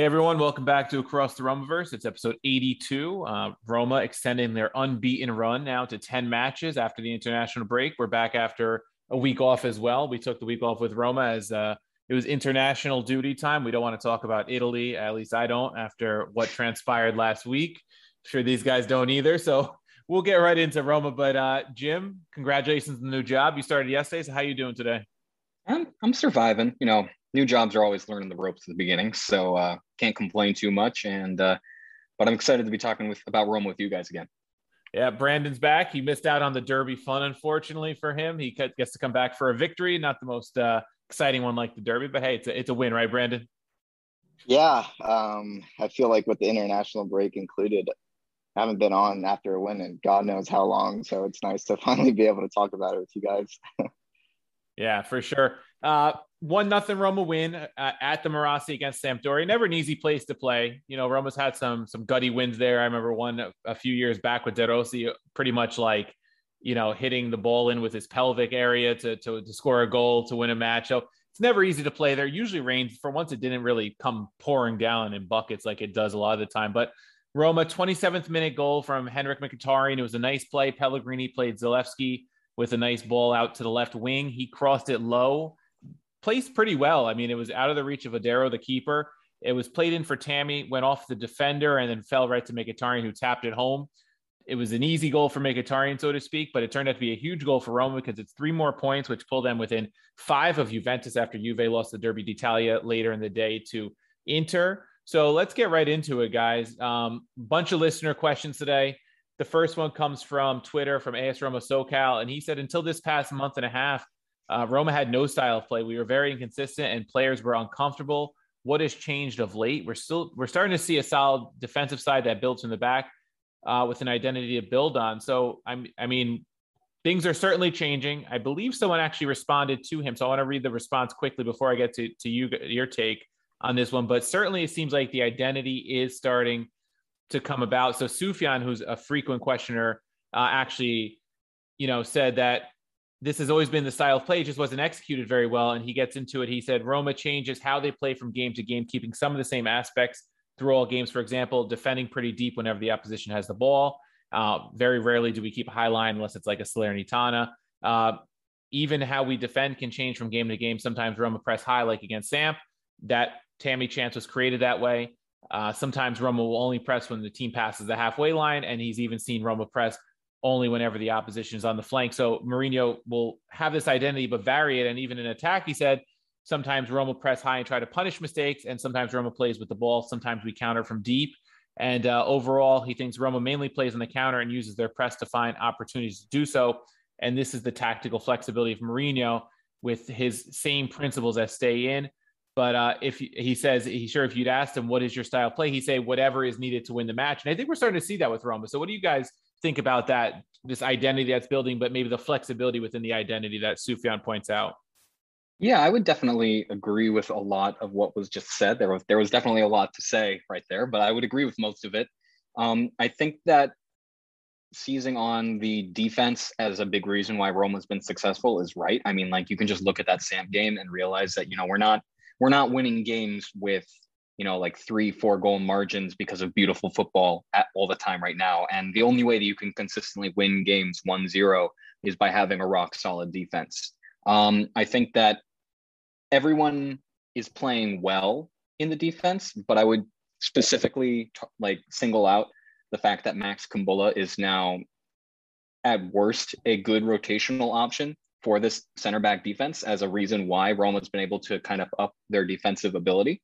Hey everyone, welcome back to Across the Romaverse. It's episode 82. Uh, Roma extending their unbeaten run now to 10 matches after the international break. We're back after a week off as well. We took the week off with Roma as uh, it was international duty time. We don't want to talk about Italy, at least I don't, after what transpired last week. I'm sure these guys don't either. So we'll get right into Roma. But uh, Jim, congratulations on the new job. You started yesterday. So how you doing today? I'm I'm surviving. You know, new jobs are always learning the ropes at the beginning, so uh, can't complain too much. And uh, but I'm excited to be talking with about Rome with you guys again. Yeah, Brandon's back. He missed out on the Derby fun, unfortunately for him. He gets to come back for a victory, not the most uh, exciting one like the Derby, but hey, it's a, it's a win, right, Brandon? Yeah, um, I feel like with the international break included, I haven't been on after a win in God knows how long. So it's nice to finally be able to talk about it with you guys. yeah, for sure. Uh, one nothing Roma win uh, at the Marassi against Sampdoria. Never an easy place to play. You know, Roma's had some some gutty wins there. I remember one a, a few years back with De Rossi, pretty much like you know hitting the ball in with his pelvic area to to, to score a goal to win a match. So it's never easy to play there. Usually rains. For once, it didn't really come pouring down in buckets like it does a lot of the time. But Roma, 27th minute goal from Henrikh Mkhitaryan. It was a nice play. Pellegrini played Zalewski with a nice ball out to the left wing. He crossed it low placed pretty well. I mean, it was out of the reach of Audero, the keeper. It was played in for Tammy, went off the defender, and then fell right to Mkhitaryan, who tapped it home. It was an easy goal for Mkhitaryan, so to speak, but it turned out to be a huge goal for Roma because it's three more points, which pull them within five of Juventus after Juve lost the Derby d'Italia later in the day to Inter. So let's get right into it, guys. Um, bunch of listener questions today. The first one comes from Twitter from AS Roma SoCal, and he said, until this past month and a half, uh, Roma had no style of play. We were very inconsistent, and players were uncomfortable. What has changed of late? We're still we're starting to see a solid defensive side that builds from the back uh, with an identity to build on. So I'm I mean things are certainly changing. I believe someone actually responded to him, so I want to read the response quickly before I get to to you your take on this one. But certainly it seems like the identity is starting to come about. So Sufyan, who's a frequent questioner, uh, actually you know said that this has always been the style of play, it just wasn't executed very well. And he gets into it. He said Roma changes how they play from game to game, keeping some of the same aspects through all games. For example, defending pretty deep whenever the opposition has the ball. Uh, very rarely do we keep a high line unless it's like a Salernitana. Uh, even how we defend can change from game to game. Sometimes Roma press high, like against Samp. That Tammy chance was created that way. Uh, sometimes Roma will only press when the team passes the halfway line, and he's even seen Roma press only whenever the opposition is on the flank. So Mourinho will have this identity, but vary it. And even in attack, he said sometimes Roma press high and try to punish mistakes, and sometimes Roma plays with the ball. Sometimes we counter from deep. And uh, overall, he thinks Roma mainly plays on the counter and uses their press to find opportunities to do so. And this is the tactical flexibility of Mourinho with his same principles as stay in. But uh, if he says he's sure if you'd asked him what is your style play, He'd say whatever is needed to win the match. And I think we're starting to see that with Roma. So what do you guys think about that? This identity that's building, but maybe the flexibility within the identity that Sufyan points out. Yeah, I would definitely agree with a lot of what was just said. There was there was definitely a lot to say right there, but I would agree with most of it. Um, I think that seizing on the defense as a big reason why Roma's been successful is right. I mean, like you can just look at that Samp game and realize that you know we're not we're not winning games with you know like three four goal margins because of beautiful football at all the time right now and the only way that you can consistently win games 1-0 is by having a rock solid defense um, i think that everyone is playing well in the defense but i would specifically t- like single out the fact that max kumbulla is now at worst a good rotational option for this center back defense as a reason why Roma's been able to kind of up their defensive ability.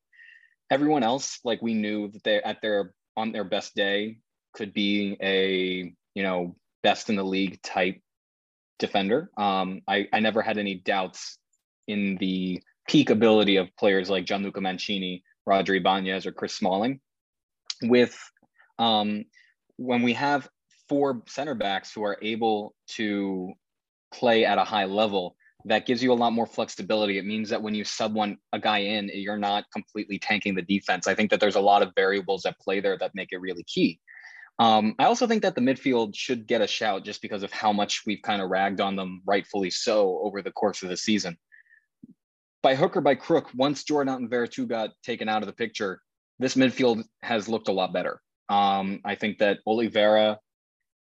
Everyone else, like we knew that they at their on their best day could be a you know best in the league type defender. Um, I, I never had any doubts in the peak ability of players like Gianluca Mancini, Roger Ibanez, or Chris Smalling. With um, when we have four center backs who are able to play at a high level that gives you a lot more flexibility. It means that when you sub one a guy in, you're not completely tanking the defense. I think that there's a lot of variables at play there that make it really key. Um, I also think that the midfield should get a shout just because of how much we've kind of ragged on them, rightfully so, over the course of the season. By hook or by crook, once Jordan and Veretout got taken out of the picture, this midfield has looked a lot better. Um, I think that Oliveira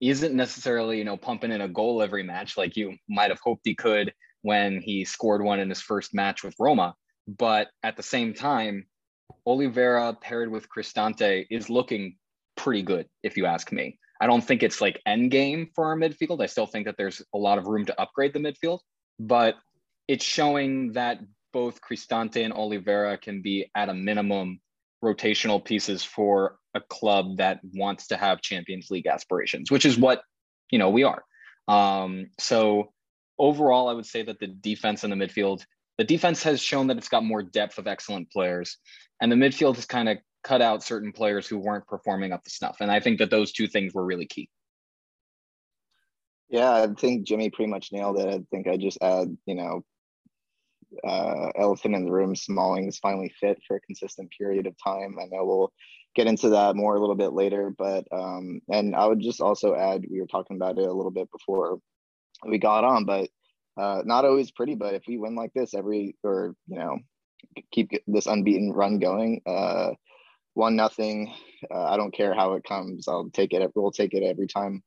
isn't necessarily, you know, pumping in a goal every match like you might have hoped he could when he scored one in his first match with Roma. But at the same time, Oliveira paired with Cristante is looking pretty good, if you ask me. I don't think it's like end game for our midfield. I still think that there's a lot of room to upgrade the midfield, but it's showing that both Cristante and Oliveira can be at a minimum rotational pieces for a club that wants to have Champions League aspirations, which is what you know we are. Um, so overall, I would say that the defense and the midfield, the defense has shown that it's got more depth of excellent players, and the midfield has kind of cut out certain players who weren't performing up to snuff. And I think that those two things were really key. Yeah, I think Jimmy pretty much nailed it. I think I just add, you know, uh, elephant in the room, Smalling is finally fit for a consistent period of time. I know we'll get into that more a little bit later, but um, and I would just also add we were talking about it a little bit before we got on, but uh, not always pretty. But if we win like this every, or you know, keep this unbeaten run going, uh, one nothing. Uh, I don't care how it comes. I'll take it. We'll take it every time.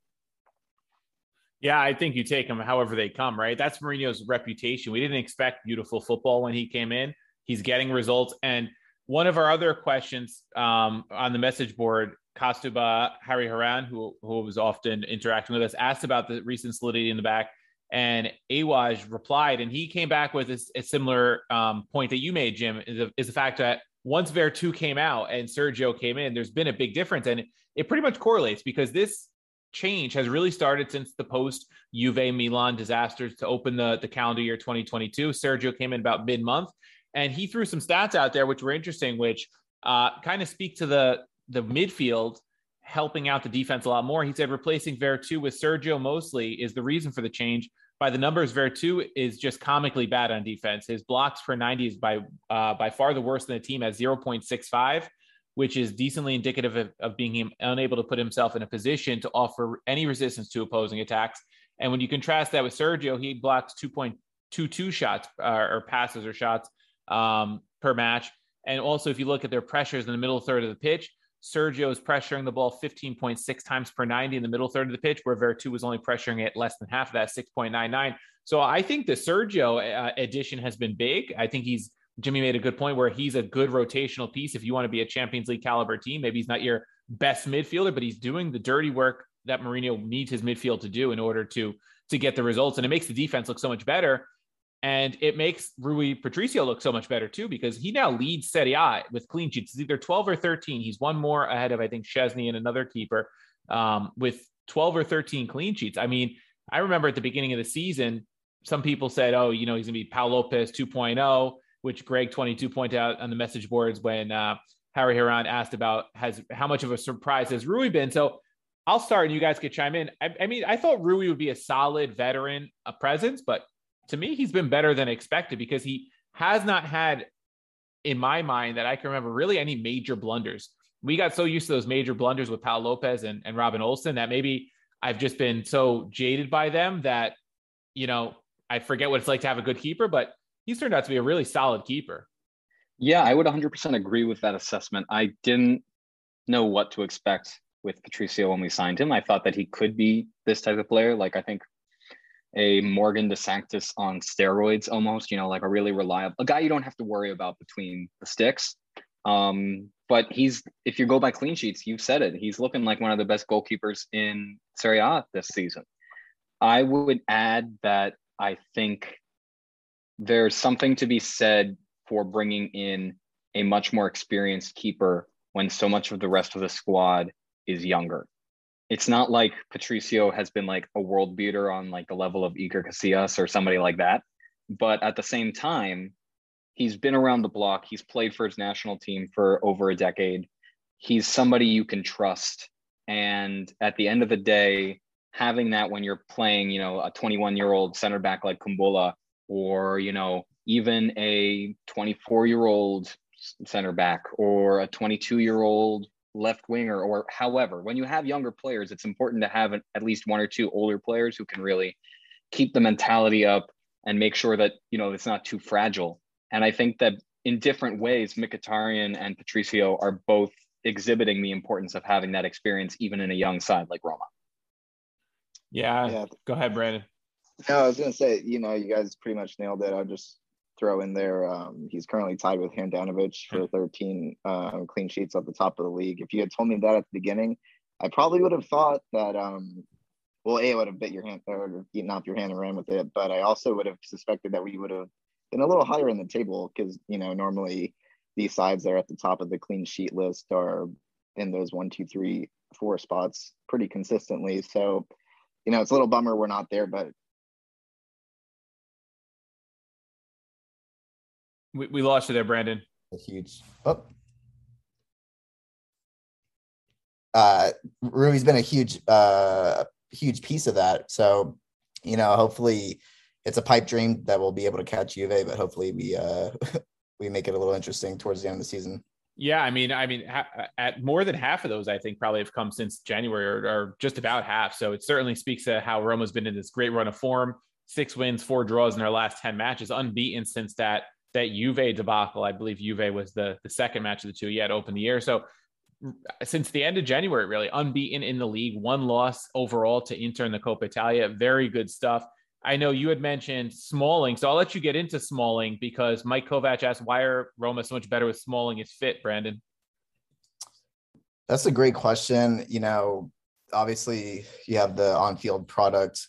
Yeah, I think you take them however they come, right? That's Mourinho's reputation. We didn't expect beautiful football when he came in. He's getting results. And one of our other questions um, on the message board, Kastuba Harry Haran, who, who was often interacting with us, asked about the recent solidity in the back. And Awaj replied, and he came back with a, a similar um, point that you made, Jim, is, a, is the fact that once Veretout came out and Sergio came in, there's been a big difference. And it, it pretty much correlates because this change has really started since the post Juve Milan disasters to open the, the calendar year 2022. Sergio came in about mid month and he threw some stats out there which were interesting, which uh, kind of speak to the the midfield helping out the defense a lot more. He said replacing Veretout with Sergio mostly is the reason for the change. By the numbers, Veretout is just comically bad on defense. His blocks per 90 is by uh, by far the worst in the team at 0.65 which is decently indicative of, of being unable to put himself in a position to offer any resistance to opposing attacks. And when you contrast that with Sergio, he blocks 2.22 shots uh, or passes or shots um, per match. And also, if you look at their pressures in the middle third of the pitch, Sergio is pressuring the ball 15.6 times per 90 in the middle third of the pitch, where Veretout was only pressuring it less than half of that, 6.99. So I think the Sergio uh, addition has been big. I think he's Jimmy made a good point where he's a good rotational piece. If you want to be a Champions League caliber team, maybe he's not your best midfielder, but he's doing the dirty work that Mourinho needs his midfield to do in order to to get the results. And it makes the defense look so much better. And it makes Rui Patricio look so much better too, because he now leads Serie A with clean sheets. It's either 12 or 13. He's one more ahead of, I think, Szczesny and another keeper um, with 12 or 13 clean sheets. I mean, I remember at the beginning of the season, some people said, oh, you know, he's going to be Pau Lopez 2.0, which Greg 22 pointed out on the message boards when uh, Harry Hiran asked about has how much of a surprise has Rui been. So I'll start and you guys could chime in. I, I mean, I thought Rui would be a solid veteran a presence, but to me, he's been better than expected because he has not had, in my mind, that I can remember really any major blunders. We got so used to those major blunders with Pau Lopez and, and Robin Olsen that maybe I've just been so jaded by them that, you know, I forget what it's like to have a good keeper, but he's turned out to be a really solid keeper. Yeah, I would 100% agree with that assessment. I didn't know what to expect with Patricio when we signed him. I thought that he could be this type of player. Like I think a Morgan DeSanctis on steroids almost, you know, like a really reliable a guy you don't have to worry about between the sticks. Um, but he's if you go by clean sheets, you've said it. He's looking like one of the best goalkeepers in Serie A this season. I would add that I think there's something to be said for bringing in a much more experienced keeper when so much of the rest of the squad is younger. It's not like Patricio has been like a world beater on like the level of Iker Casillas or somebody like that. But at the same time, he's been around the block. He's played for his national team for over a decade. He's somebody you can trust. And at the end of the day, having that when you're playing, you know, a 21 year old center back like Kumbulla, or, you know, even a 24 year old center back or a 22 year old left winger or however when you have younger players it's important to have at least one or two older players who can really keep the mentality up and make sure that you know it's not too fragile. And i think that in different ways Mkhitaryan and Patricio are both exhibiting the importance of having that experience even in a young side like Roma. Yeah, yeah. go ahead Brandon. No I was gonna say you know you guys pretty much nailed it. I'll just throw in there. Um, he's currently tied with Handanovic for 13 uh, clean sheets at the top of the league. If you had told me that at the beginning, I probably would have thought that, um, well, A, would have bit your hand or eaten off your hand and ran with it. But I also would have suspected that we would have been a little higher in the table because, you know, normally these sides that are at the top of the clean sheet list are in those one, two, three, four spots pretty consistently. So, you know, it's a little bummer we're not there, but We, we lost you there, Brandon. A huge. Oh. Uh, Rui's been a huge, uh, huge piece of that. So, you know, hopefully, it's a pipe dream that we'll be able to catch Juve, but hopefully we uh we make it a little interesting towards the end of the season. Yeah, I mean, I mean, ha- at more than half of those, I think probably have come since January, or, or, just about half. So it certainly speaks to how Roma's been in this great run of form: six wins, four draws in their last ten matches, unbeaten since that that Juve debacle. I believe Juve was the the second match of the two yet open the year. So since the end of January, really unbeaten in the league, one loss overall to Inter in the Coppa Italia. Very good stuff. I know you had mentioned Smalling, so I'll let you get into Smalling because Mike Kovac asked why are Roma so much better with Smalling is fit, Brandon. That's a great question. You know, obviously you have the on-field product,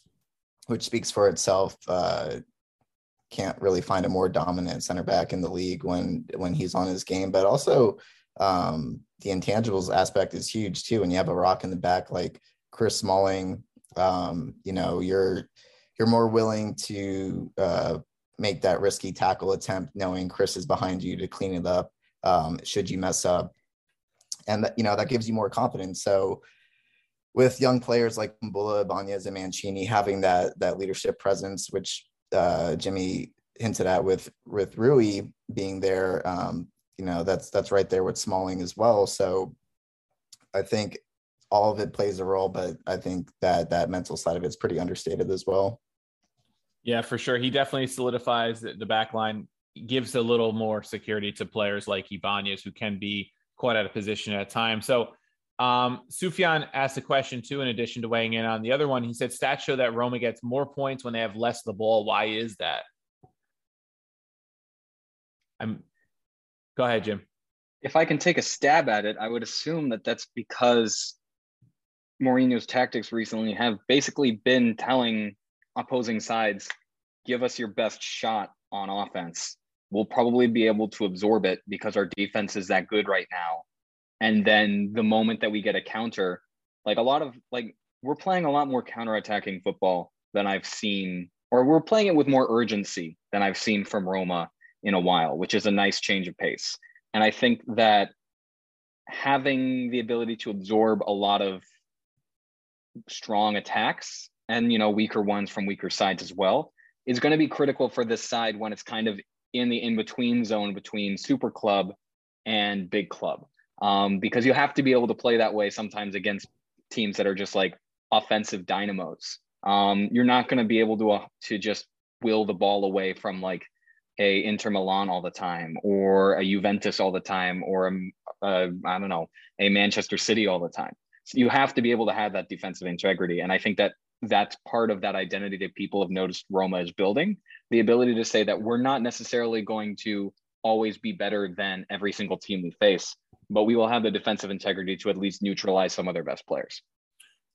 which speaks for itself. Uh, can't really find a more dominant center back in the league when when he's on his game. But also um, the intangibles aspect is huge too. When you have a rock in the back like Chris Smalling, um, you know you're you're more willing to uh, make that risky tackle attempt, knowing Chris is behind you to clean it up um, should you mess up, and that, you know that gives you more confidence. So with young players like Kumbulla, Ibanez, and Mancini having that that leadership presence, which uh, Jimmy hinted at with with Rui being there, um, you know, that's that's right there with Smalling as well. So I think all of it plays a role, but I think that that mental side of it's pretty understated as well. Yeah, for sure. He definitely solidifies the back line, gives a little more security to players like Ibanez, who can be quite out of position at times. So um, Sufyan asked a question too, in addition to weighing in on the other one. He said stats show that Roma gets more points when they have less of the ball. Why is that? I'm. Go ahead, Jim. If I can take a stab at it, I would assume that that's because Mourinho's tactics recently have basically been telling opposing sides, "Give us your best shot on offense. We'll probably be able to absorb it because our defense is that good right now." And then the moment that we get a counter, like a lot of like we're playing a lot more counter-attacking football than I've seen, or we're playing it with more urgency than I've seen from Roma in a while, which is a nice change of pace. And I think that having the ability to absorb a lot of strong attacks and you know weaker ones from weaker sides as well is going to be critical for this side when it's kind of in the in between zone between super club and big club um, because you have to be able to play that way sometimes against teams that are just like offensive dynamos um, you're not going to be able to uh, to just will the ball away from like a Inter Milan all the time or a Juventus all the time or a, a I don't know a Manchester City all the time. So you have to be able to have that defensive integrity, and I think that that's part of that identity that people have noticed Roma is building. The ability to say that we're not necessarily going to always be better than every single team we face, but we will have the defensive integrity to at least neutralize some of their best players.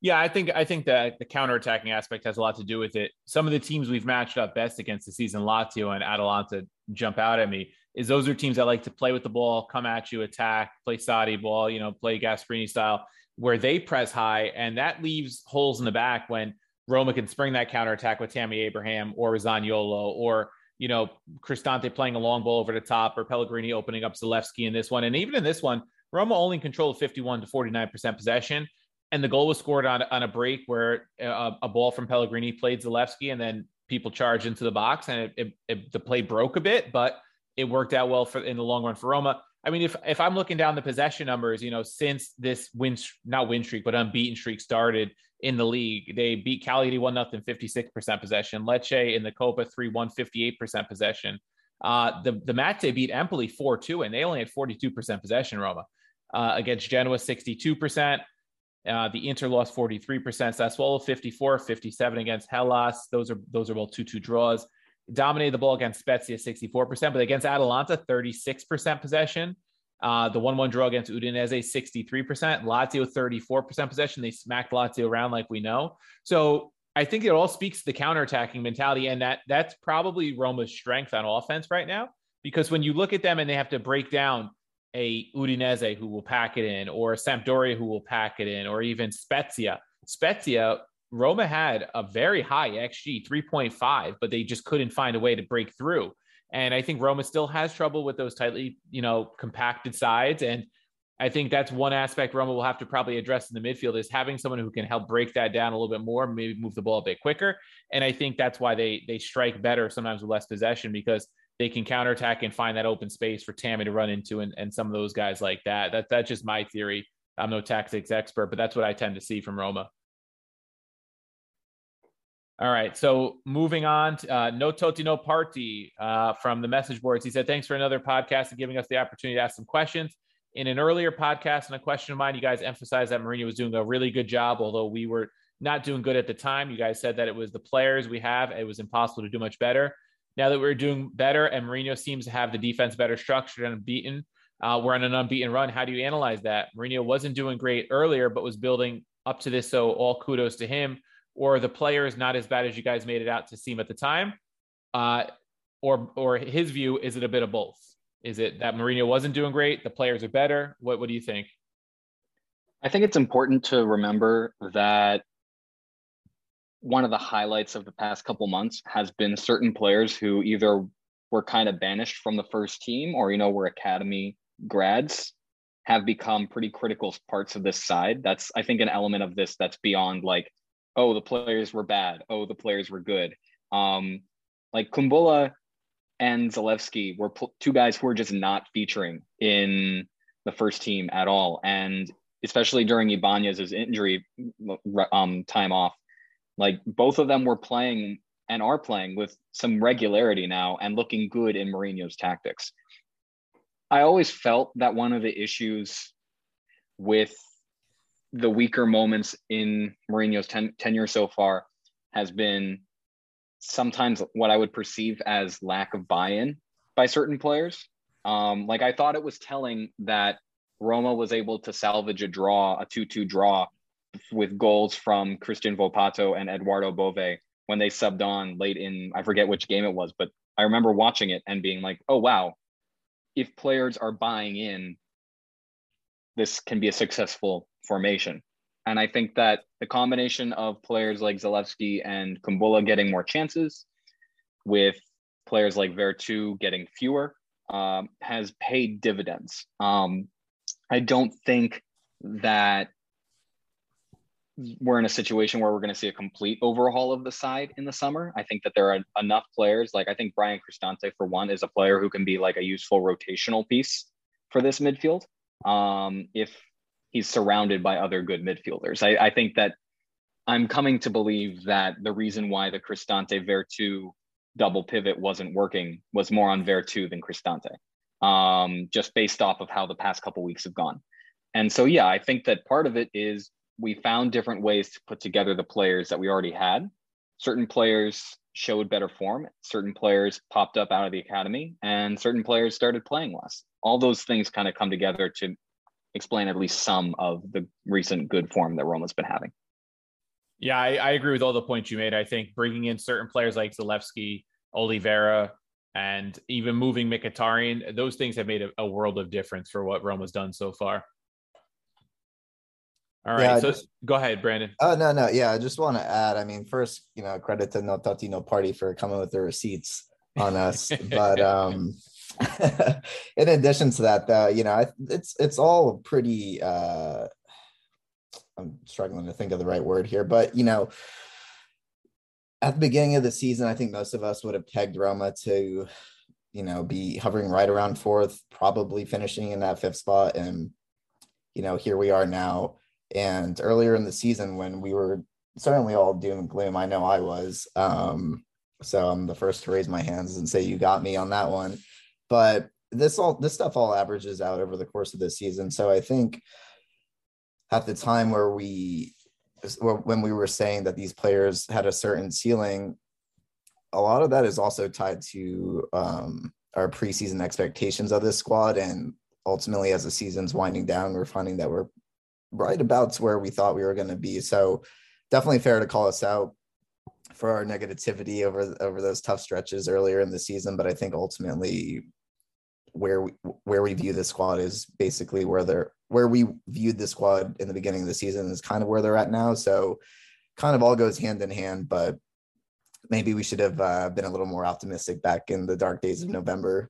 Yeah, I think I think that the counterattacking aspect has a lot to do with it. Some of the teams we've matched up best against the season, Lazio and Atalanta, jump out at me. Is those are teams that like to play with the ball, come at you, attack, play Sarri ball, you know, play Gasperini style, where they press high, and that leaves holes in the back when Roma can spring that counterattack with Tammy Abraham or Zaniolo or you know Cristante playing a long ball over the top or Pellegrini opening up Zalewski in this one, and even in this one, Roma only controlled 51 to 49 percent possession. And the goal was scored on, on a break where a, uh, a ball from Pellegrini played Zalewski, and then people charged into the box, and it, it, it, the play broke a bit, but it worked out well for in the long run for Roma. I mean, if if I'm looking down the possession numbers, you know, since this win not win streak but unbeaten streak started in the league, they beat Cagliari one nothing, 56 percent possession. Lecce in the Coppa three one, 58 percent possession. Uh, the the Mate beat Empoli four two, and they only had 42 percent possession. Roma uh, against Genoa 62 percent. Uh, the Inter lost 43%. Sassuolo 54, 57 against Hellas. Those are those are both 2-2 draws. Dominated the ball against Spezia 64%, but against Atalanta, 36% possession. Uh, the 1-1 draw against Udinese, 63%. Lazio, 34% possession. They smacked Lazio around like we know. So I think it all speaks to the counterattacking mentality, and that that's probably Roma's strength on offense right now. Because when you look at them and they have to break down a Udinese who will pack it in, or a Sampdoria who will pack it in, or even Spezia. Spezia, Roma had a very high XG, 3.5, but they just couldn't find a way to break through. And I think Roma still has trouble with those tightly, you know, compacted sides. And I think that's one aspect Roma will have to probably address in the midfield is having someone who can help break that down a little bit more, maybe move the ball a bit quicker. And I think that's why they they strike better sometimes with less possession because they can counterattack and find that open space for Tammy to run into and, and some of those guys like that. That that's just my theory. I'm no tactics expert, but that's what I tend to see from Roma. All right, so moving on, to, uh, no toti no party uh, from the message boards. He said, "Thanks for another podcast and giving us the opportunity to ask some questions." In an earlier podcast and a question of mine, you guys emphasized that Mourinho was doing a really good job, although we were not doing good at the time. You guys said that it was the players we have; it was impossible to do much better now that we're doing better and Mourinho seems to have the defense better structured and unbeaten, uh, we're on an unbeaten run. How do you analyze that? Mourinho wasn't doing great earlier, but was building up to this. So all kudos to him. Or the players not as bad as you guys made it out to seem at the time? Uh, or or his view, is it a bit of both? Is it that Mourinho wasn't doing great? The players are better. What what do you think? I think it's important to remember that one of the highlights of the past couple months has been certain players who either were kind of banished from the first team or you know were academy grads have become pretty critical parts of this side that's i think an element of this that's beyond like oh the players were bad. Oh the players were good. Um like Kumbulla and Zalewski were two guys who were just not featuring in the first team at all. And especially during Ibanez's injury um, time off like both of them were playing and are playing with some regularity now and looking good in Mourinho's tactics. I always felt that one of the issues with the weaker moments in Mourinho's ten- tenure so far has been sometimes what I would perceive as lack of buy-in by certain players. Um, like I thought it was telling that Roma was able to salvage a draw, a 2-2 draw with goals from Cristian Volpato and Edoardo Bove when they subbed on late in I forget which game it was, but I remember watching it and being like, "Oh wow, if players are buying in, this can be a successful formation." And I think that the combination of players like Zalewski and Kumbulla getting more chances, with players like Veretout getting fewer, um, has paid dividends. Um, I don't think that we're in a situation where we're going to see a complete overhaul of the side in the summer. I think that there are enough players. Like I think Bryan Cristante, for one, is a player who can be like a useful rotational piece for this midfield. Um, if he's surrounded by other good midfielders, I, I think that I'm coming to believe that the reason why the Cristante Veretout double pivot wasn't working was more on Veretout than Cristante, um, just based off of how the past couple weeks have gone. And so, yeah, I think that part of it is we found different ways to put together the players that we already had. Certain players showed better form, certain players popped up out of the academy, and certain players started playing less. All those things kind of come together to explain at least some of the recent good form that Roma's been having. Yeah, I, I agree with all the points you made. I think bringing in certain players like Zalewski, Oliveira, and even moving Mkhitaryan, those things have made a, a world of difference for what Roma's done so far. All right. Yeah, so just, go ahead, Brandon. Oh no, no, yeah. I just want to add. I mean, first, you know, credit to No Totino Party for coming with the receipts on us. but um in addition to that, though, you know, it's it's all pretty. uh I'm struggling to think of the right word here, but you know, at the beginning of the season, I think most of us would have pegged Roma to, you know, be hovering right around fourth, probably finishing in that fifth spot, and you know, here we are now and earlier in the season, when we were certainly all doom and gloom, I know I was. Um, so I'm the first to raise my hands and say you got me on that one. But this all this stuff all averages out over the course of the season. So I think at the time where we when we were saying that these players had a certain ceiling, a lot of that is also tied to um, our preseason expectations of this squad. And ultimately, as the season's winding down, we're finding that we're right about where we thought we were going to be. So definitely fair to call us out for our negativity over over those tough stretches earlier in the season. But I think ultimately where we where we view the squad is basically where they're where we viewed the squad in the beginning of the season is kind of where they're at now. So kind of all goes hand in hand, but maybe we should have uh, been a little more optimistic back in the dark days of November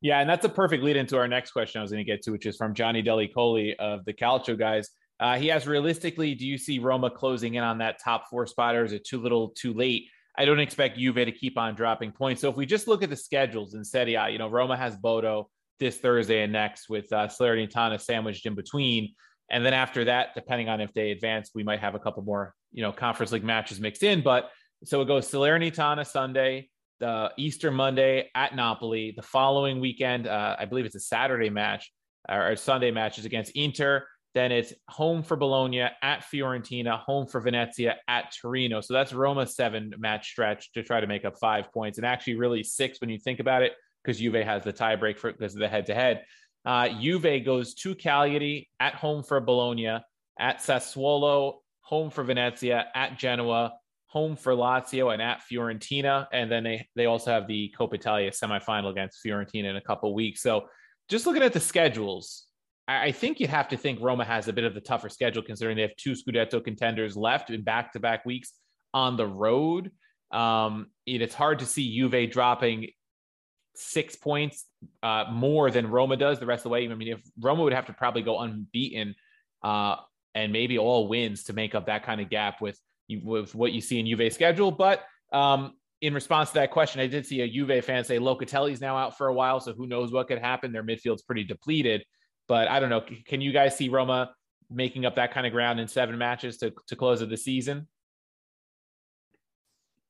yeah, and that's a perfect lead into our next question I was going to get to, which is from Johnny Deli Coley of the Calcio guys. Uh, he asks, realistically, do you see Roma closing in on that top four spot, or is it too little, too late? I don't expect Juve to keep on dropping points. So if we just look at the schedules in Serie A, you know, Roma has Bodo this Thursday and next with uh, Salernitana sandwiched in between. And then after that, depending on if they advance, we might have a couple more, you know, conference league matches mixed in. But so it goes Salernitana Sunday, the Easter Monday at Napoli. The following weekend, uh, I believe it's a Saturday match or Sunday match is against Inter. Then it's home for Bologna at Fiorentina, home for Venezia at Torino. So that's Roma's seven match stretch to try to make up five points, and actually really six when you think about it, because Juve has the tiebreak for because of the head to head. Juve goes to Cagliari at home for Bologna, at Sassuolo, home for Venezia, at Genoa, home for Lazio and at Fiorentina. And then they, they also have the Coppa Italia semifinal against Fiorentina in a couple weeks. So just looking at the schedules, I, think you'd have to think Roma has a bit of the tougher schedule considering they have two Scudetto contenders left in back to back weeks on the road. Um, it, it's hard to see Juve dropping six points uh, more than Roma does the rest of the way. I mean, if Roma would have to probably go unbeaten uh, and maybe all wins to make up that kind of gap with with what you see in Juve schedule. But um, in response to that question, I did see a Juve fan say Locatelli's now out for a while, so who knows what could happen. Their midfield's pretty depleted, but I don't know. Can you guys see Roma making up that kind of ground in seven matches to to close of the season?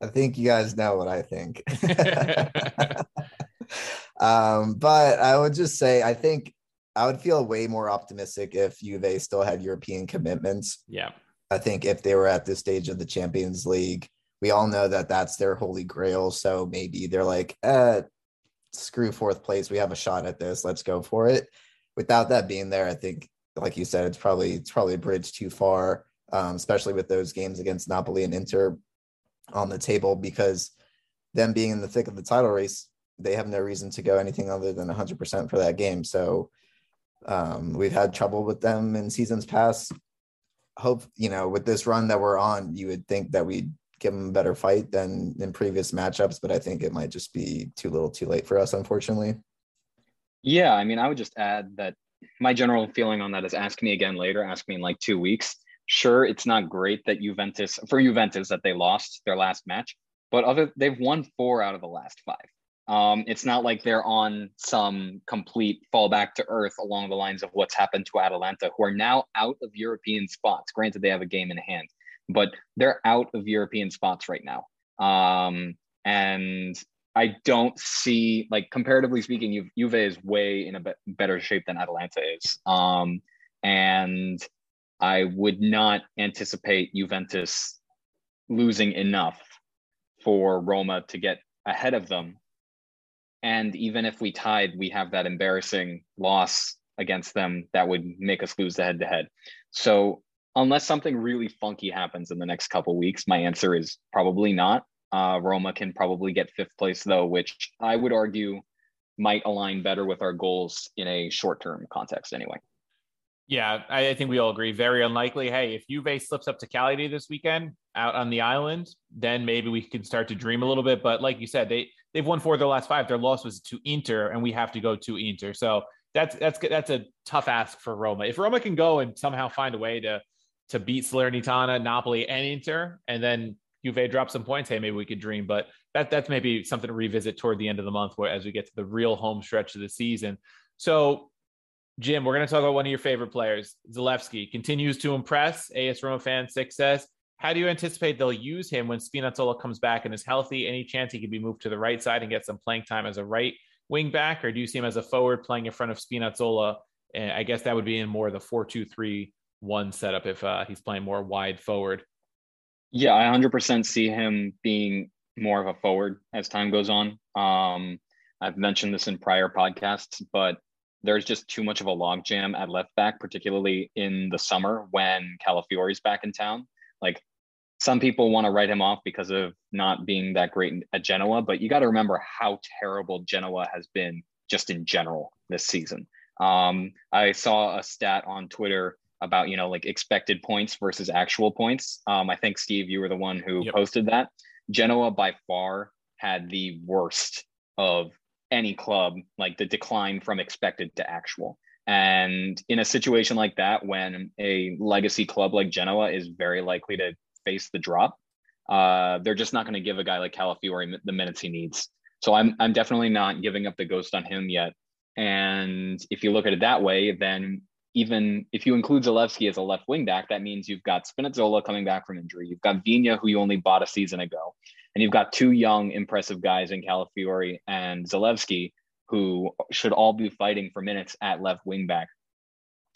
I think you guys know what I think. um, but I would just say I think I would feel way more optimistic if Juve still had European commitments. Yeah. I think if they were at this stage of the Champions League, we all know that that's their holy grail. So maybe they're like, uh, screw fourth place. We have a shot at this. Let's go for it. Without that being there, I think, like you said, it's probably it's probably a bridge too far, um, especially with those games against Napoli and Inter on the table, because them being in the thick of the title race, they have no reason to go anything other than 100% for that game. So um, we've had trouble with them in seasons past. Hope, you know, with this run that we're on, you would think that we'd give them a better fight than in previous matchups, but I think it might just be too little too late for us, unfortunately. Yeah, I mean, I would just add that my general feeling on that is ask me again later, ask me in like two weeks. Sure, it's not great that Juventus, for Juventus, that they lost their last match, but other they've won four out of the last five. Um, it's not like they're on some complete fallback to earth along the lines of what's happened to Atalanta, who are now out of European spots. Granted, they have a game in hand, but they're out of European spots right now. Um, and I don't see, like, comparatively speaking, Ju- Juve is way in a be- better shape than Atalanta is. Um, and I would not anticipate Juventus losing enough for Roma to get ahead of them and even if we tied, we have that embarrassing loss against them that would make us lose the head to head. So unless something really funky happens in the next couple weeks, my answer is probably not. Uh, Roma can probably get fifth place though, which I would argue might align better with our goals in a short term context anyway. Yeah, I, think we all agree. Very unlikely. Hey, if Juve slips up to Cagliari this weekend out on the island, then maybe we can start to dream a little bit. But like you said, they they've won four of their last five. Their loss was to Inter, and we have to go to Inter. So that's that's that's a tough ask for Roma. If Roma can go and somehow find a way to to beat Salernitana, Napoli, and Inter, and then Juve drop some points, hey, maybe we could dream. But that that's maybe something to revisit toward the end of the month, where as we get to the real home stretch of the season. So Jim, we're going to talk about one of your favorite players, Zalewski. Continues to impress. AS Roma fan says. How do you anticipate they'll use him when Spinazzola comes back and is healthy? Any chance he could be moved to the right side and get some playing time as a right wing back, or do you see him as a forward playing in front of Spinazzola? And I guess that would be in more of the four-two-three-one setup if uh, he's playing more wide forward. Yeah, I 100% see him being more of a forward as time goes on. Um, I've mentioned this in prior podcasts, but there's just too much of a logjam at left back, particularly in the summer when Calafiori's back in town. Like some people want to write him off because of not being that great at Genoa, but you got to remember how terrible Genoa has been just in general this season. Um, I saw a stat on Twitter about you know like expected points versus actual points. Um, I think Steve, you were the one who yep. posted that. Genoa by far had the worst of any club, like the decline from expected to actual. And in a situation like that, when a legacy club like Genoa is very likely to face the drop, uh, they're just not going to give a guy like Calafiori the minutes he needs. So I'm I'm definitely not giving up the ghost on him yet. And if you look at it that way, then even if you include Zalewski as a left wing back, that means you've got Spinazzola coming back from injury. You've got Viña, who you only bought a season ago. And you've got two young, impressive guys in Calafiori and Zalewski, who should all be fighting for minutes at left wing back.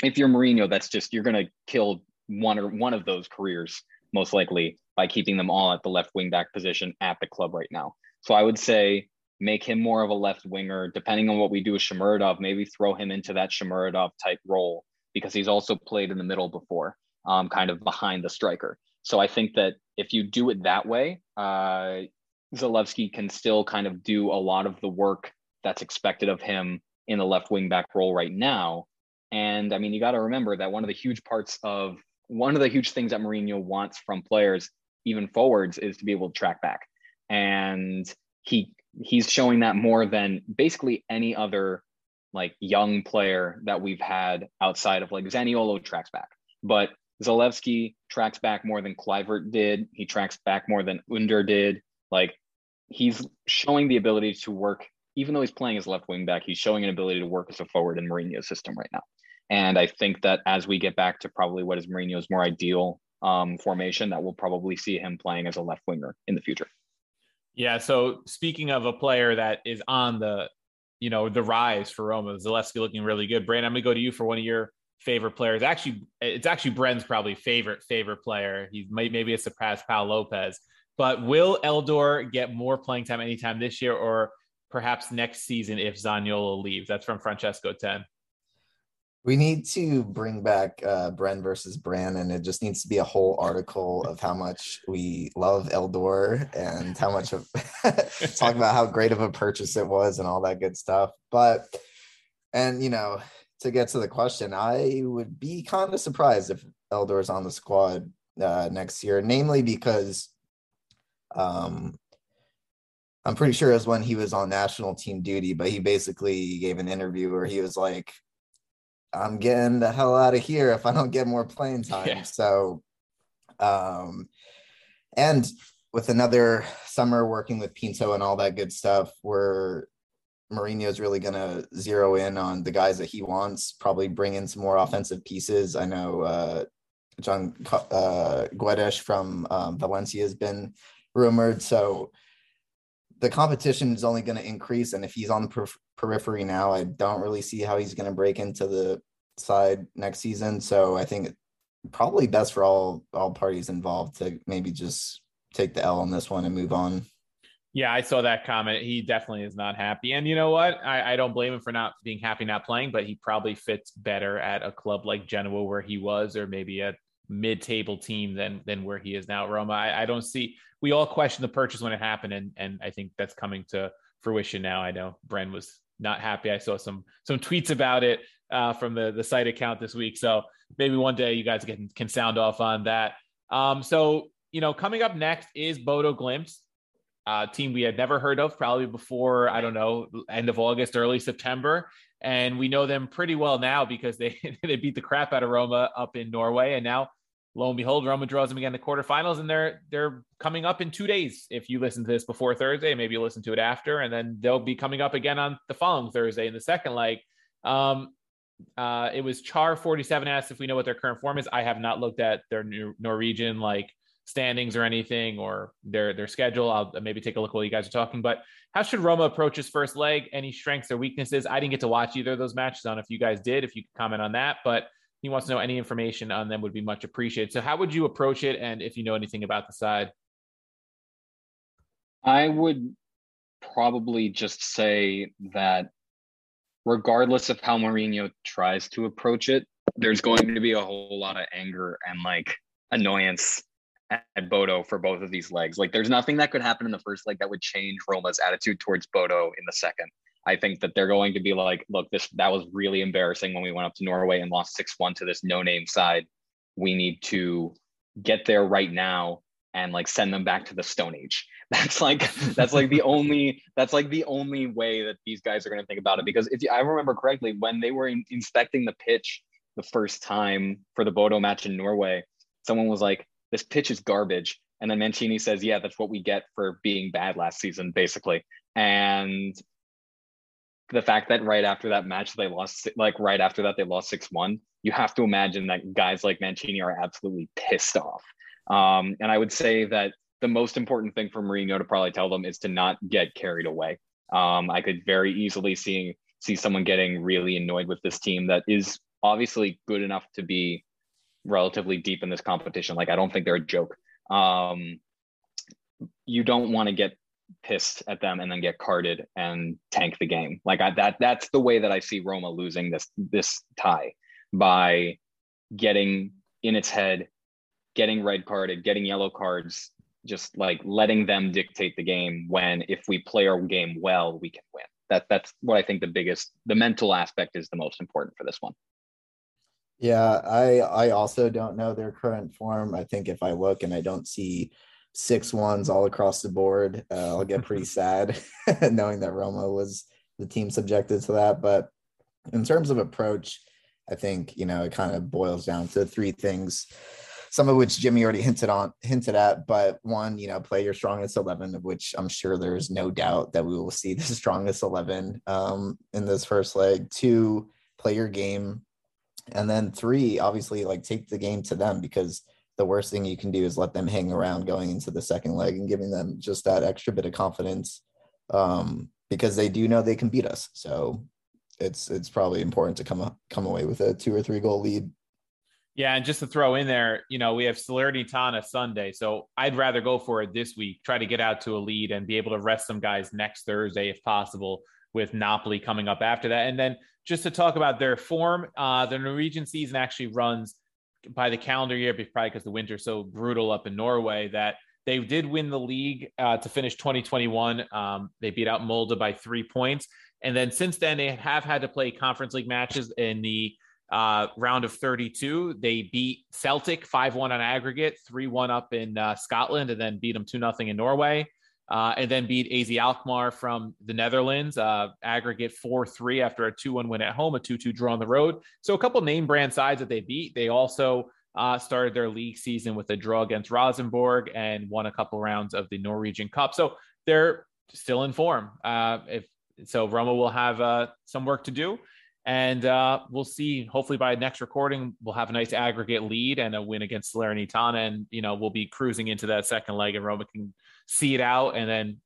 If you're Mourinho, that's just you're going to kill one or one of those careers most likely by keeping them all at the left wing back position at the club right now. So I would say make him more of a left winger. Depending on what we do with Shomurodov, maybe throw him into that Shomurodov type role because he's also played in the middle before, um, kind of behind the striker. So I think that if you do it that way, uh, Zalewski can still kind of do a lot of the work that's expected of him in the left wing back role right now. And I mean, you got to remember that one of the huge parts of one of the huge things that Mourinho wants from players, even forwards, is to be able to track back. And he he's showing that more than basically any other like young player that we've had outside of like Zaniolo tracks back. But Zalewski tracks back more than Kluivert did. He tracks back more than Under did. Like he's showing the ability to work even though he's playing as left wing back, he's showing an ability to work as a forward in Mourinho's system right now. And I think that as we get back to probably what is Mourinho's more ideal um, formation, that we'll probably see him playing as a left winger in the future. Yeah. So speaking of a player that is on the, you know, the rise for Roma, Zalewski looking really good. Brandon, I'm gonna go to you for one of your favorite players. Actually, it's actually Bren's probably favorite favorite player. He might maybe it's surpassed Pau Lopez. But will Eldor get more playing time anytime this year, or perhaps next season if Zaniolo leaves? That's from Francesco 10. We need to bring back uh, Bren versus Bran, and it just needs to be a whole article of how much we love Eldor and how much of talk about how great of a purchase it was and all that good stuff. But, and you know, to get to the question, I would be kind of surprised if Eldor is on the squad uh, next year, namely because um, I'm pretty sure it was when he was on national team duty, but he basically gave an interview where he was like, I'm getting the hell out of here if I don't get more playing time. Yeah. So, um, and with another summer working with Pinto and all that good stuff, where Mourinho is really going to zero in on the guys that he wants, probably bring in some more offensive pieces. I know uh, John uh, Guedes from um, Valencia has been rumored. So the competition is only going to increase. And if he's on the periphery now, I don't really see how he's going to break into the side next season. So I think probably best for all all parties involved to maybe just take the L on this one and move on. Yeah, I saw that comment. He definitely is not happy. And you know what? I, I, don't blame him for not being happy not playing, but he probably fits better at a club like Genoa where he was, or maybe a mid-table team than than where he is now Roma. I, I don't see we all questioned the purchase when it happened, and and I think that's coming to fruition now. I know Bren was not happy. I saw some some tweets about it uh, from the the site account this week. So maybe one day you guys can can sound off on that. Um, so you know, coming up next is Bodo Glimt uh, team we had never heard of, probably before, I don't know, end of August, early September. And we know them pretty well now because they, they beat the crap out of Roma up in Norway. And now, lo and behold, Roma draws them again in the quarterfinals. And they're they're coming up in two days. If you listen to this before Thursday, maybe you listen to it after. And then they'll be coming up again on the following Thursday in the second leg. Um, uh, it was Char 47 asked if we know what their current form is. I have not looked at their Norwegian like standings or anything or their their schedule. I'll maybe take a look while you guys are talking. But how should Roma approach his first leg? Any strengths or weaknesses? I didn't get to watch either of those matches. I don't know if you guys did. If you could comment on that, but he wants to know any information on them would be much appreciated. So how would you approach it, and if you know anything about the side? I would probably just say that regardless of how Mourinho tries to approach it, there's going to be a whole lot of anger and like annoyance at Bodo for both of these legs. Like there's nothing that could happen in the first leg that would change Roma's attitude towards Bodo in the second. I think that they're going to be like, look, this that was really embarrassing when we went up to Norway and lost 6-1 to this no-name side. We need to get there right now and like send them back to the stone age. That's like that's like the only that's like the only way that these guys are going to think about it because if you, I remember correctly when they were in, inspecting the pitch the first time for the Bodo match in Norway, someone was like, this pitch is garbage. And then Mancini says, yeah, that's what we get for being bad last season, basically. And the fact that right after that match they lost, like right after that they lost six one, you have to imagine that guys like Mancini are absolutely pissed off. Um, and I would say that the most important thing for Mourinho to probably tell them is to not get carried away. Um, I could very easily see see someone getting really annoyed with this team that is obviously good enough to be relatively deep in this competition. Like I don't think they're a joke. Um, you don't want to get pissed at them and then get carded and tank the game. Like I, that that's the way that I see Roma losing this this tie by getting in its head, getting red carded, getting yellow cards, just like letting them dictate the game when if we play our game well, we can win. That that's what I think the biggest the mental aspect is the most important for this one. Yeah, I I also don't know their current form. I think if I look and I don't see six ones all across the board, uh, I'll get pretty sad knowing that Roma was the team subjected to that. But in terms of approach, I think you know it kind of boils down to three things, some of which Jimmy already hinted on hinted at. But one, you know, play your strongest eleven, of which I'm sure there's no doubt that we will see the strongest eleven um, in this first leg. Two, play your game and then three, obviously, like take the game to them because the worst thing you can do is let them hang around going into the second leg and giving them just that extra bit of confidence um, because they do know they can beat us. So it's it's probably important to come come away with a two or three goal lead. Yeah, and just to throw in there, you know, we have Salernitana Sunday, so I'd rather go for it this week. Try to get out to a lead and be able to rest some guys next Thursday if possible. With Napoli coming up after that, and then just to talk about their form, uh, the Norwegian season actually runs by the calendar year, probably because the winter's so brutal up in Norway that they did win the league uh, to finish 2021. Um, they beat out Molde by three points. And then since then, they have had to play conference league matches in the uh, round of 32. They beat Celtic 5 1 on aggregate, 3 1 up in uh, Scotland, and then beat them 2 0 in Norway. Uh, and then beat AZ Alkmaar from the Netherlands, uh, aggregate 4 3 after a 2 1 win at home, a 2 2 draw on the road. So a couple name brand sides that they beat. They also uh, started their league season with a draw against Rosenborg and won a couple rounds of the Norwegian Cup. So they're still in form. Uh, if so, Roma will have uh, some work to do, and uh, we'll see. Hopefully, by next recording, we'll have a nice aggregate lead and a win against Salernitana, and you know we'll be cruising into that second leg, and Roma can see it out, and then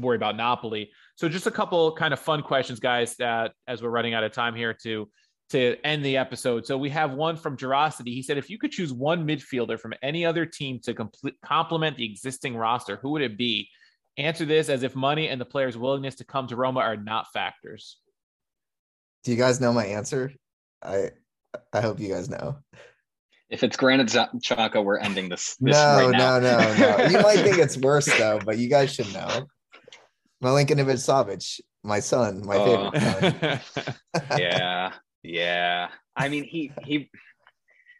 worry about Napoli. So, just a couple kind of fun questions, guys, that as we're running out of time here to to end the episode. So we have one from Gerosity. He said, if you could choose one midfielder from any other team to complete, complement the existing roster, who would it be? Answer this as if money and the player's willingness to come to Roma are not factors. Do you guys know my answer? I I hope you guys know. If it's Granit Xhaka, we're ending this. this no, right no, no, no. You might think it's worse though, but you guys should know. Milinkovic Savic, my son, my oh. favorite son. yeah, yeah. I mean, he he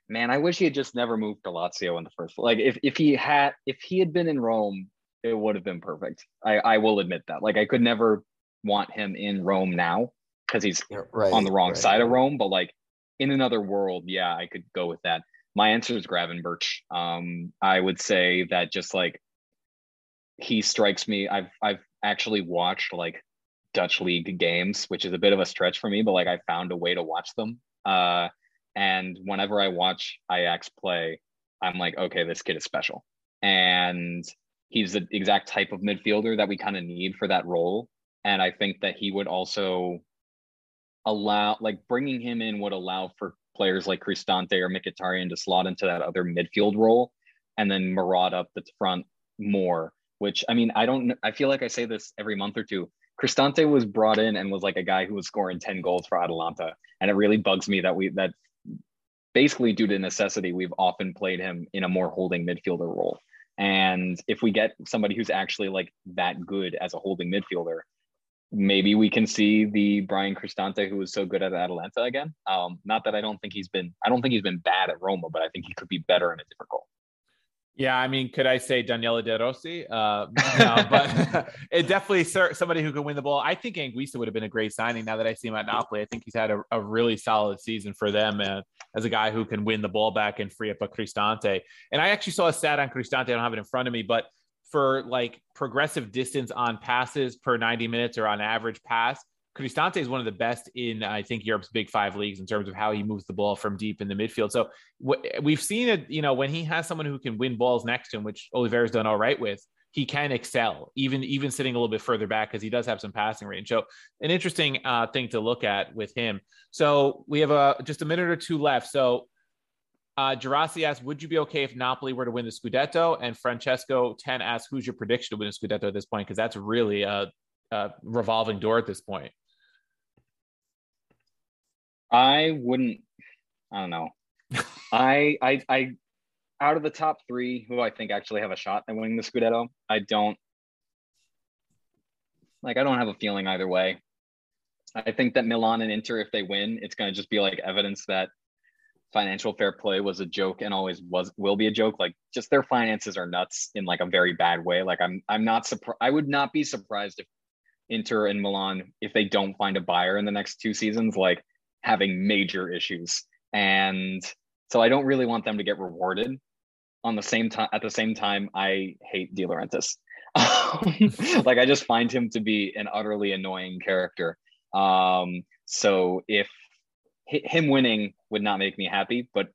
man, I wish he had just never moved to Lazio in the first. Like if if he had if he had been in Rome, it would have been perfect. I I will admit that. Like I could never want him in Rome now because he's right, on the wrong right, side of Rome, but like in another world, yeah, I could go with that. My answer is Gravenberch. Um, I would say that just like he strikes me. I've I've actually watched like Dutch league games, which is a bit of a stretch for me, but like I found a way to watch them. Uh, and whenever I watch Ajax play, I'm like, okay, this kid is special. And he's the exact type of midfielder that we kind of need for that role. And I think that he would also allow, like, bringing him in would allow for players like Cristante or Mkhitaryan to slot into that other midfield role and then Murad up the front more. Which I mean, I don't. I feel like I say this every month or two. Cristante was brought in and was like a guy who was scoring 10 goals for Atalanta. And it really bugs me that we that basically due to necessity, we've often played him in a more holding midfielder role. And if we get somebody who's actually like that good as a holding midfielder, maybe we can see the Bryan Cristante who was so good at Atalanta again. Um, not that I don't think he's been I don't think he's been bad at Roma, but I think he could be better in a different role. Yeah, I mean, could I say Daniele De Rossi? Uh, no, but it definitely sir somebody who can win the ball. I think Anguissa would have been a great signing. Now that I see him at Napoli, I think he's had a, a really solid season for them uh, as a guy who can win the ball back and free up a Cristante. And I actually saw a stat on Cristante. I don't have it in front of me, but for like progressive distance on passes per 90 minutes or on average pass, Cristante is one of the best in, I think, Europe's big five leagues in terms of how he moves the ball from deep in the midfield. So we've seen it, you know, when he has someone who can win balls next to him, which Oliveira's done all right with, he can excel, even even sitting a little bit further back because he does have some passing range. So an interesting uh, thing to look at with him. So we have a just a minute or two left. So uh, Gerasi asks, would you be okay if Napoli were to win the Scudetto? And Francesco 10 asks, who's your prediction to win the Scudetto at this point? Because that's really a, a revolving door at this point. I wouldn't. I don't know. I I I out of the top three, who I think actually have a shot at winning the Scudetto, I don't like. I don't have a feeling either way. I think that Milan and Inter, if they win, it's going to just be like evidence that financial fair play was a joke and always was will be a joke. Like just their finances are nuts in like a very bad way. Like I'm I'm not surprised. I would not be surprised if Inter and Milan, if they don't find a buyer in the next two seasons, like having major issues. And so I don't really want them to get rewarded. On the same time, at the same time, I hate De Laurentiis. like I just find him to be an utterly annoying character. Um, so if him winning would not make me happy, but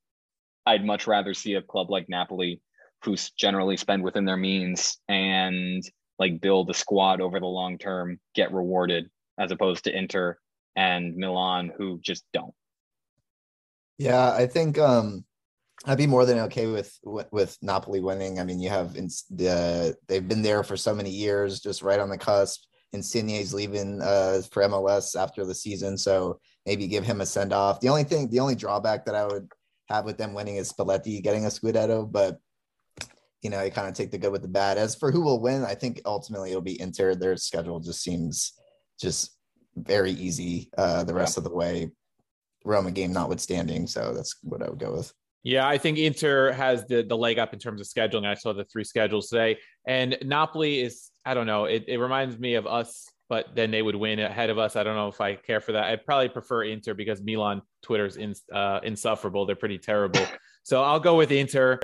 I'd much rather see a club like Napoli, who's generally spend within their means and like build a squad over the long term, get rewarded as opposed to Inter and Milan who just don't. Yeah, I think um I'd be more than okay with with Napoli winning. I mean, you have the they've been there for so many years, just right on the cusp. Insigne's leaving uh, for MLS after the season, so maybe give him a send off. The only thing, the only drawback that I would have with them winning is Spalletti getting a Scudetto, but you know, you kind of take the good with the bad. As for who will win, I think ultimately it'll be Inter. Their schedule just seems just very easy uh, the rest yeah. of the way. Roma game notwithstanding, so that's what I would go with. Yeah, I think Inter has the the leg up in terms of scheduling. I saw the three schedules today, and Napoli is I don't know. It, it reminds me of us, but then they would win ahead of us. I don't know if I care for that. I'd probably prefer Inter because Milan Twitter's in, uh, insufferable. They're pretty terrible. so I'll go with Inter.